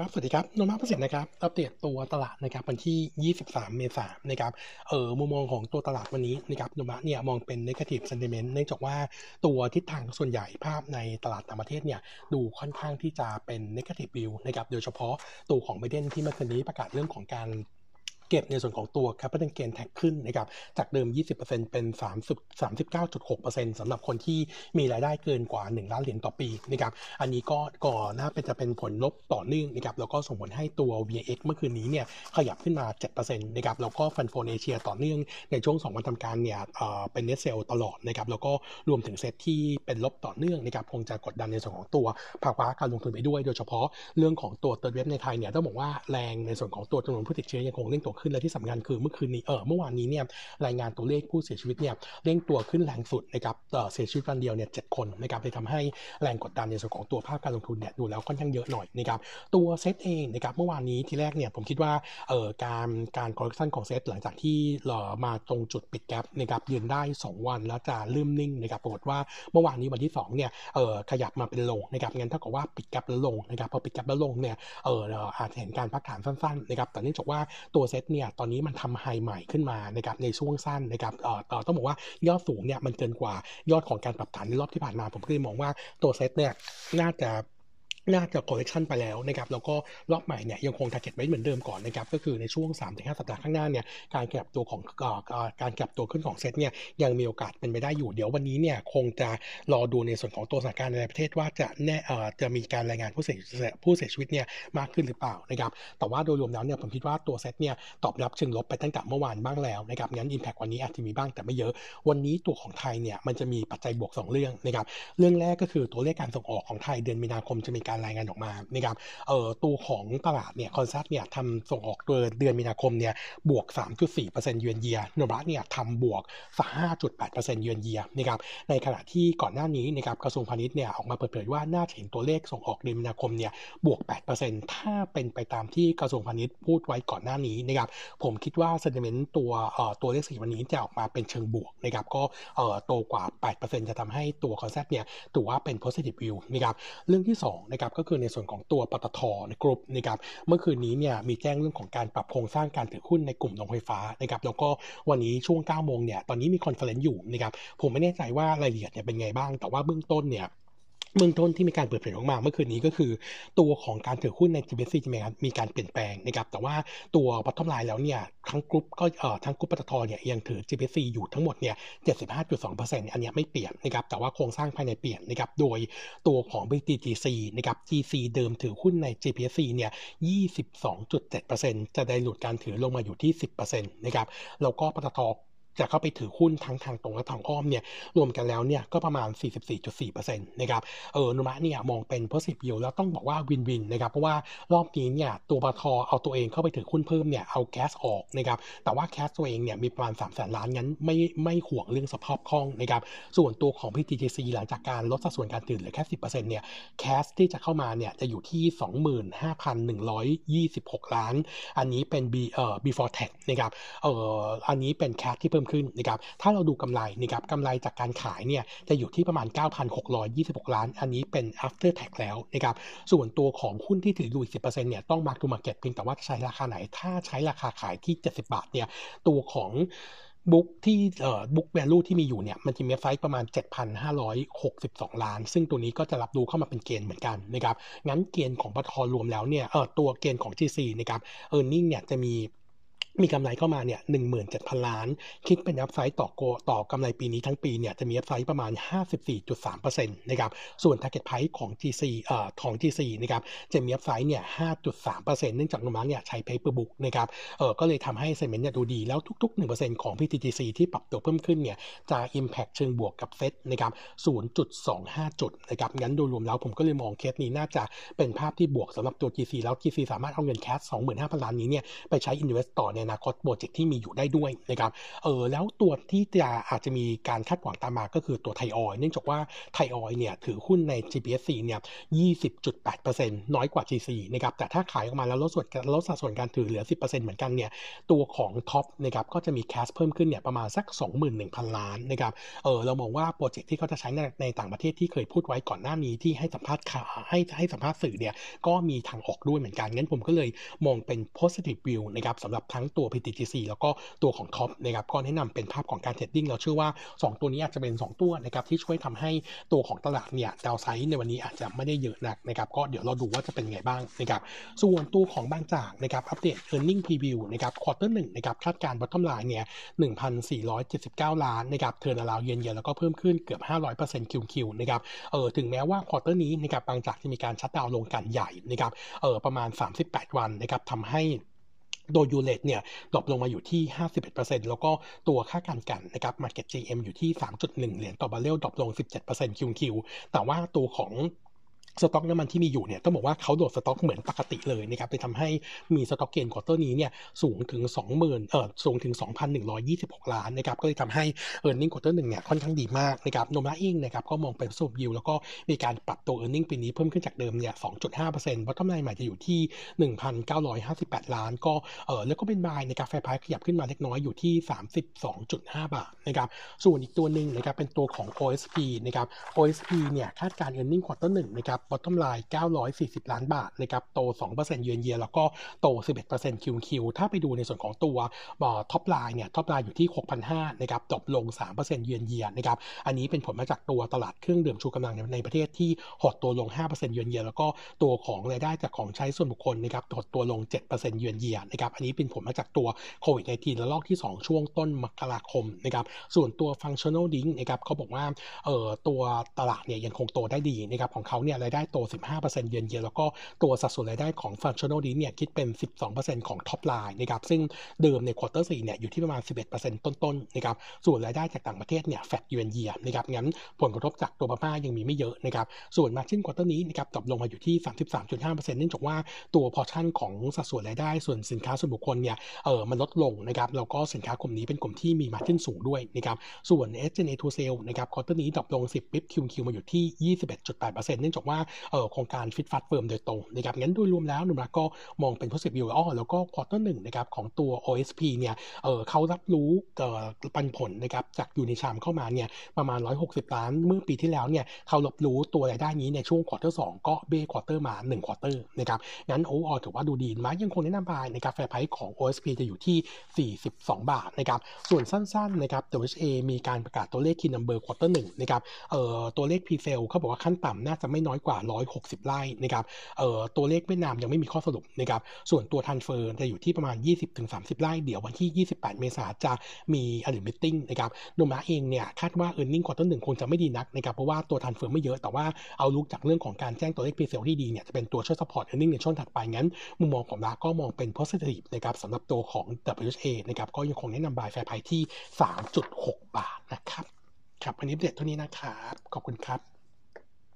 ครับ สวัสดีครับนนมาประสิทธิ์นะครับ อัปเดตตัวตลาดนะครับวันที่ 23 เมษายนนะครับ เออมุมมองของตัวตลาดวันนี้นะครับนนมาเนี่ยมองเป็น negative sentiment เนื่องจากว่าตัวทิศทางส่วนใหญ่ภาพในตลาดต่างประเทศเนี่ยดูค่อนข้างที่จะเป็น negative view นะครับ โดยเฉพาะตัวของไบเดนที่เมื่อคืนนี้ประกาศเรื่องของการ เก็บในส่วนของตัว capital gain tax ขึ้นนะครับจากเดิม 20%เป็น30 39.6%สำหรับคนที่มีรายได้เกินกว่า 1 ล้านเหรียญต่อปีนะครับอันนี้ก็ก่อนน่าเป็นจะเป็นผลลบต่อเนื่องนะครับแล้วก็ส่งผลให้ตัว VX เมื่อคืนนี้เนี่ยขยับขึ้นมา 7%นะครับแล้วก็ฟันโฟนเอเชียต่อเนื่องในช่วง 2 วันทำการเนี่ยเป็น net sale ตลอดนะครับแล้วก็รวมถึงเซตที่เป็นลบต่อเนื่องนะครับคงจะกดดันในส่วนของตัวภาวะการลงทุนไปด้วย โดยเฉพาะเรื่องของตัวเติร์ดเว็บในไทยเนี่ยต้องบอกว่าแรงในส่วนของตัวจำนวนผู้ติดเชื้อยังคงเร่งตัวขึ้นึ้นและที่สำคัญคือเมื่อคืนนี้เออเมื่อวานนี้เนี่ยรายงานตัวเลขผู้เสียชีวิตเนี่ยเร่งตัวขึ้นแรงสุดนะครับเสียชีวิตวันเดียวเนี่ยเจ็ดคนนะครับเลยทำให้แรงกดดันในส่วนของตัวภาพการลงทุนเนี่ยดูแล้วค่อนข้างเยอะหน่อยนะครับตัวเซตเองนะครับเมื่อวานนี้ทีแรกเนี่ยผมคิดว่าเอ่อการการคอร์เรคชันของเซตหลังจากที่เอ่อมาตรงจุดปิดแกลบนะครับยืนได้ 2 วันแล้วจะเริ่มนิ่งนะครับปรากฏว่าเมื่อวานนี้วันที่2เนี่ยเอ่อขยับมาเป็นลงนะครับงั้นเท่ากับว่าปิดแกลบแล้วลงนะครับพอปิดแกลบแล้วลงเนี่ยเอ่ออาจจะเห็นการพักฐานสั้นๆนะครับแต่เนื่องจากว่าตัวเซตเนี่ยตอนนี้มันทำไฮใหม่ขึ้นมานะครับในช่วงสั้นนะครับเอ่อต้องบอกว่ายอดสูงเนี่ยมันเกินกว่ายอดของการปรับฐานในรอบที่ผ่านมาผมก็เลยมองว่าตัวเซตเนี่ยน่าจะ น่าจะ correction ไปแล้วนะครับแล้วก็รอบใหม่เนี่ยยังคง target ไว้เหมือนเดิมก่อนนะครับก็คือในช่วง 3-5 สัปดาห์ข้างหน้าเนี่ยการกลับตัวของการกลับตัวขึ้นของเซตเนี่ยยังมีโอกาสเป็นไปได้อยู่เดี๋ยววันนี้เนี่ยคงจะรอดูในส่วนของตัวสถานการณ์ในประเทศว่าจะแน่จะมีการรายงานผู้เสียผู้เสียชีวิตเนี่ยมากขึ้นหรือเปล่านะครับแต่ว่าโดยรวมแล้วเนี่ยผมคิดว่าตัวเซตเนี่ยตอบรับเชิงลบไปตั้งแต่เมื่อวานบ้างแล้วนะครับงั้น impact วันนี้อาจจะมีบ้างแต่ไม่เยอะ วันนี้ตัวของไทยเนี่ยมันจะมีปัจจัยบวก 2 เรื่องนะครับเรื่องแรกก็คือตัวเลขการส่งออกของไทยเดือนมีนาคมจะมีการรายงานออกมานะครับเอ่อตัวของตลาดเนี่ย consensus เนี่ยทำส่งออกตัวเดือนมีนาคมเนี่ยบวก 3.4% year on year โนมูระเนี่ยทำบวก 5.8%เยือนเยียนะครับในขณะที่ก่อนหน้านี้นะครับกระทรวงพาณิชย์เนี่ยออกมาเปิดเผยว่าน่าจะเห็นตัวเลขส่งออกเดือนมีนาคมเนี่ยบวก 8%ถ้าเป็นไปตามที่กระทรวงพาณิชย์พูดไว้ก่อนหน้านี้นะครับผมคิดว่า sentiment ตัวเอ่อตัวเลขส่งออกวันนี้จะออกมาเป็นเชิงบวกนะครับก็เอ่อโตกว่า 8%จะทำให้ตัว consensus เนี่ยถือว่าเป็น positive view นะครับเรื่องที่2นะครับก็คือในส่วนของตัวปตทในกลุ่มนะครับเมื่อคืนนี้เนี่ยมีแจ้งเรื่องของการปรับโครงสร้างการถือหุ้นในกลุ่มโรงไฟฟ้านะครับแล้วก็วันนี้ช่วง9โมงเนี่ยตอนนี้มี conference อยู่นะครับผมไม่แน่ใจว่ารายละเอียดเนี่ยเป็นไงบ้าง แต่ว่าเบื้องต้นเนี่ยเบื้องต้นที่มีการเปิดเผยออกมาเมื่อคืนนี้ก็คือ ตัวของการถือหุ้นใน GPSC จะมีการเปลี่ยนแปลงนะครับแต่ว่าตัว bottom line แล้วเนี่ย ทั้งกรุ๊ปก็เอ่อทั้งกรุ๊ปปตทเนี่ยยังถือ GPSC อยู่ทั้งหมดเนี่ย75.2%อันนี้ไม่เปลี่ยนนะครับแต่ว่าโครงสร้างภายในเปลี่ยนนะครับโดยตัวของ PTTGC นะครับ GC เดิมถือหุ้นใน GPSC เนี่ย22.7%จะได้หลุดการถือลงมาอยู่ที่ 10%นะครับแล้วก็ปตท จะเข้าไปถือหุ้นทั้งทางตรงและทางอ้อมเนี่ยรวมกันแล้วเนี่ยก็ประมาณ 44.4%นะครับเออนุมะเนี่ยมองเป็น positive yield แล้วต้องบอกว่าวินวินนะครับเพราะว่ารอบนี้เนี่ยตัวปทเอาตัวเองเข้าไปถือหุ้นเพิ่มเนี่ยเอาแคสออกนะครับแต่ว่าแคสตัวเองเนี่ยมีประมาณ3 0 0แสนล้านงั้นไม่ไม่ห่วงเรื่องสภาพคล่องนะครับส่วนตัวของ PTGC หลังจากการลดสัดส่วนการถือเหลือแค่10%เนี่ยแคสที่จะเข้ามาเนี่ยจะอยู่ที่ 25,126 ล้าน อันนี้เป็น B เอ่อ before tax นะครับเอ่ออันนี้เป็น cash ที่เพิ่มมขึ้นนะครับถ้าเราดูกำไรนะครับกำไรจากการขายเนี่ยจะอยู่ที่ประมาณ 9,626 ล้าน อันนี้เป็น after tax แล้วนะครับส่วนตัวของหุ้นที่ถืออยู่อีก10%เนี่ยต้อง mark to market เพียงแต่ว่าใช้ราคาไหน ถ้าใช้ราคาขายที่ 70 บาทเนี่ยตัวของ book ที่เอ่อ book value ที่มีอยู่เนี่ยมันจะมีไซส์ประมาณ 7,562 ล้าน ซึ่งตัวนี้ก็จะรับรู้เข้ามาเป็น gain เหมือนกันนะครับงั้น gain ของปตทรวมแล้วเนี่ยเออตัว gain ของ GC นะครับearning เนี่ยจะมี มีกำไรเข้ามาเนี่ยหนึ่งหมื่นเจ็ดพันล้าน คิดเป็น upside ต่อโกต่อกำไรปีนี้ทั้งปีเนี่ยจะมี upside ประมาณ 54.3%นะครับ ส่วน target price ของ GC เอ่อของ GC นะครับ จะมี upside เนี่ย 5.3%เนื่องจากโนมูระเนี่ยใช้ P per book นะครับ เอ่อ ก็เลยทำให้ sentiment เนี่ยดูดี แล้วทุก ๆ 1%ของ PTTGC ที่ปรับตัวเพิ่มขึ้นเนี่ย จะ impact เชิงบวกกับเซตนะครับ 0.25 จุดนะครับ งั้นโดยรวมแล้วผมก็เลยมองเคสนี้น่าจะเป็นภาพที่บวกสำหรับตัว GC แล้ว GC สามารถเอาเงิน cash 25,000 ล้านนี้เนี่ยไปใช้ invest ต่อในอนาคต project ที่มีอยู่ได้ด้วยนะครับเออแล้วตัวที่จะอาจจะมีการคาดหวังตามมาก็คือตัวไทยออยล์เนื่องจากว่าไทยออยล์เนี่ยถือหุ้นใน GPSC เนี่ย 20.8%น้อยกว่า GC นะครับแต่ถ้าขายออกมาแล้วลดส่วนลดสัดส่วนการถือเหลือ 10%เหมือนกันเนี่ยตัวของ TOP นะครับก็จะมี cash เพิ่มขึ้นเนี่ยประมาณสัก 21,000 ล้านนะครับเออเรามองว่า project ที่เขาจะใช้ในในต่างประเทศที่เคยพูดไว้ก่อนหน้านี้ที่ให้สัมภาษณ์ข่าวให้ให้สัมภาษณ์สื่อเนี่ยก็มีทางออกด้วยเหมือนกันงั้นผมก็เลยมองเป็น positive view นะครับสำหรับทั้งตัว PTTGC แล้วก็ตัวของ TOP นะครับก็แนะนำเป็นภาพของการ trading เราเชื่อว่า 2 ตัวนี้อาจจะเป็น 2 ตัวนะครับที่ช่วยทำให้ตัวของตลาดเนี่ย downside ในวันนี้อาจจะไม่ได้เยอะนักนะครับก็เดี๋ยวเราดูว่าจะเป็นไงบ้างนะครับส่วนตัวของบางจากนะครับ update earning preview นะครับ quarter หนึ่งนะครับคาดการณ์ bottom line เนี่ย1,479 ล้านนะครับ turnaround year on year แล้วก็เพิ่มขึ้นเกือบ 500% QQ นะครับเออถึงแม้ว่า quarter นี้นะครับบางจากจะมีการ shutdown โรงกลั่นใหญ่นะครับเออประมาณ 38 วันนะครับทำให้ โดย U rate เนี่ย drop ลงมาอยู่ที่ 51%แล้วก็ตัวค่าการกลั่นนะครับ Market GRM อยู่ที่ 3.1 เหรียญต่อบาร์เรล drop ลง 17% QQ แต่ว่าตัวของ สต็อกน้ำมันที่มีอยู่เนี่ยต้องบอกว่าเขา hold สต็อกเหมือนปกติเลยนะครับไปทำให้มี stock gain quarter นี้เนี่ยสูงถึง 20,000เออสูงถึง 2,126 ล้านนะครับก็เลยทำให้ earning quarter หนึ่งเนี่ยค่อนข้างดีมากนะครับโนมูระเองนะครับก็มองเป็น positive view แล้วก็มีการปรับตัว earning ปีนี้เพิ่มขึ้นจากเดิมเนี่ย 2.5% bottom line ใหม่จะอยู่ที่ 1,958 ล้าน ก็เออแล้วก็เป็น buy นะครับ fair price ขยับขึ้นมาเล็กน้อยอยู่ที่ 32.5 บาทนะครับส่วนอีกตัวหนึ่งนะครับเป็นตัวของ OSP นะครับ OSP เนี่ยคาดการณ์ earning quarter หนึ่งนะครับ bottom line 940 ล้านบาทนะครับโต 2%เยือนเยียแล้วก็โต 11% QQ ถ้าไปดูในส่วนของตัว top line เนี่ย top line อยู่ที่ 6,500นะครับจบลง 3%เยือนเยียนะครับอันนี้เป็นผลมาจากตัวตลาดเครื่องดื่มชูกำลังในประเทศที่หดตัวลง 5%เยือนเยียแล้วก็ตัวของรายได้จากของใช้ส่วนบุคคลนะครับหดตัวลง 7%เยือนเยียนะครับอันนี้เป็นผลมาจากตัวโควิด -19 ระลอกที่ 2 ช่วงต้นมกราคมนะครับส่วนตัว functional drink นะครับเขาบอกว่าเอ่อตัวตลาดเนี่ยยังคงโตได้ดีนะครับของเขาเนี่ยรายได้โต 15%เยือนเยียแล้วก็ตัวสัดส่วนรายได้ของ functional drink เนี่ยคิดเป็น 12%ของ top line นะครับซึ่งเดิมใน quarter 4เนี่ยอยู่ที่ประมาณ 11%ต้นๆนะครับส่วนรายได้จากต่างประเทศเนี่ย flat year on year นะครับงั้นผลกระทบจากตัวพม่ายังมีไม่เยอะนะครับส่วน margin quarter นี้นะครับตกลงมาอยู่ที่ 33.5%เนื่องจากว่าตัวพอชั่นของสัดส่วนรายได้ส่วนสินค้าส่วนบุคคลเนี่ยเออมันลดลงนะครับแล้วก็สินค้ากลุ่มนี้เป็นกลุ่มที่มี margin สูงด้วยนะครับส่วน SG&A to sale นะครับ quarter นี้ drop ลง 10 bip QQ มาอยู่ที่ 21.8%เนื่องจากว่าโครงการฟิตฟัดเฟิร์มโดยตรงนะครับงั้นโดยรวมแล้วนุรักก็มองเป็น positive view อ้อแล้วก็ควอเตอร์หนึ่งนะครับของตัว OSP เนี่ยเเขารับรู้เปันผลนะครับจากยูนิชามเข้ามาเนี่ยประมาณ 160 ล้านเมื่อปีที่แล้วเนี่ยเขารับรู้ตัวรายได้นี้ในช่วงควอเตอร์สก็เบควอเตอร์มา1ควอเตอร์นะครับงั้นโอ้อถือว่าดูดีมายังคงแนะนำไปนะครับแฟร์ไพรส์ของ OSP จะอยู่ที่ 42 บาทนะครับส่วนสั้นๆนะครับ WHA มีการประกาศตัวเลข key number quarter หนึ่งนะครับเอ่อตัวเลข presale เขาบอกว่าขั้นต่ำน่าจะไม่น้อยกว่า160 ไร่นะครับเอ่อตัวเลขเวียดนามยังไม่มีข้อสรุปนะครับส่วนตัว transfer จะอยู่ที่ประมาณ 20-30 ไร่ เดี๋ยววันที่ 28 เมษายนจะมี analyst meeting นะครับ Nomura เองเนี่ยคาดว่า earnings quarter หนึ่งคงจะไม่ดีนักนะครับเพราะว่าตัว transfer ไม่เยอะแต่ว่า outlook จากเรื่องของการแจ้งตัวเลข presale ที่ดีเนี่ยจะเป็นตัวช่วย support earnings ในช่วงถัดไปงั้นมุมมองของเราก็มองเป็น positive นะครับสำหรับตัวของ WHA นะครับก็ยังคงแนะนำบายแฟร์ไพที่ 3.6 บาทนะครับครับวันนี้เด็ดเท่านี้นะครับ ขอบคุณครับ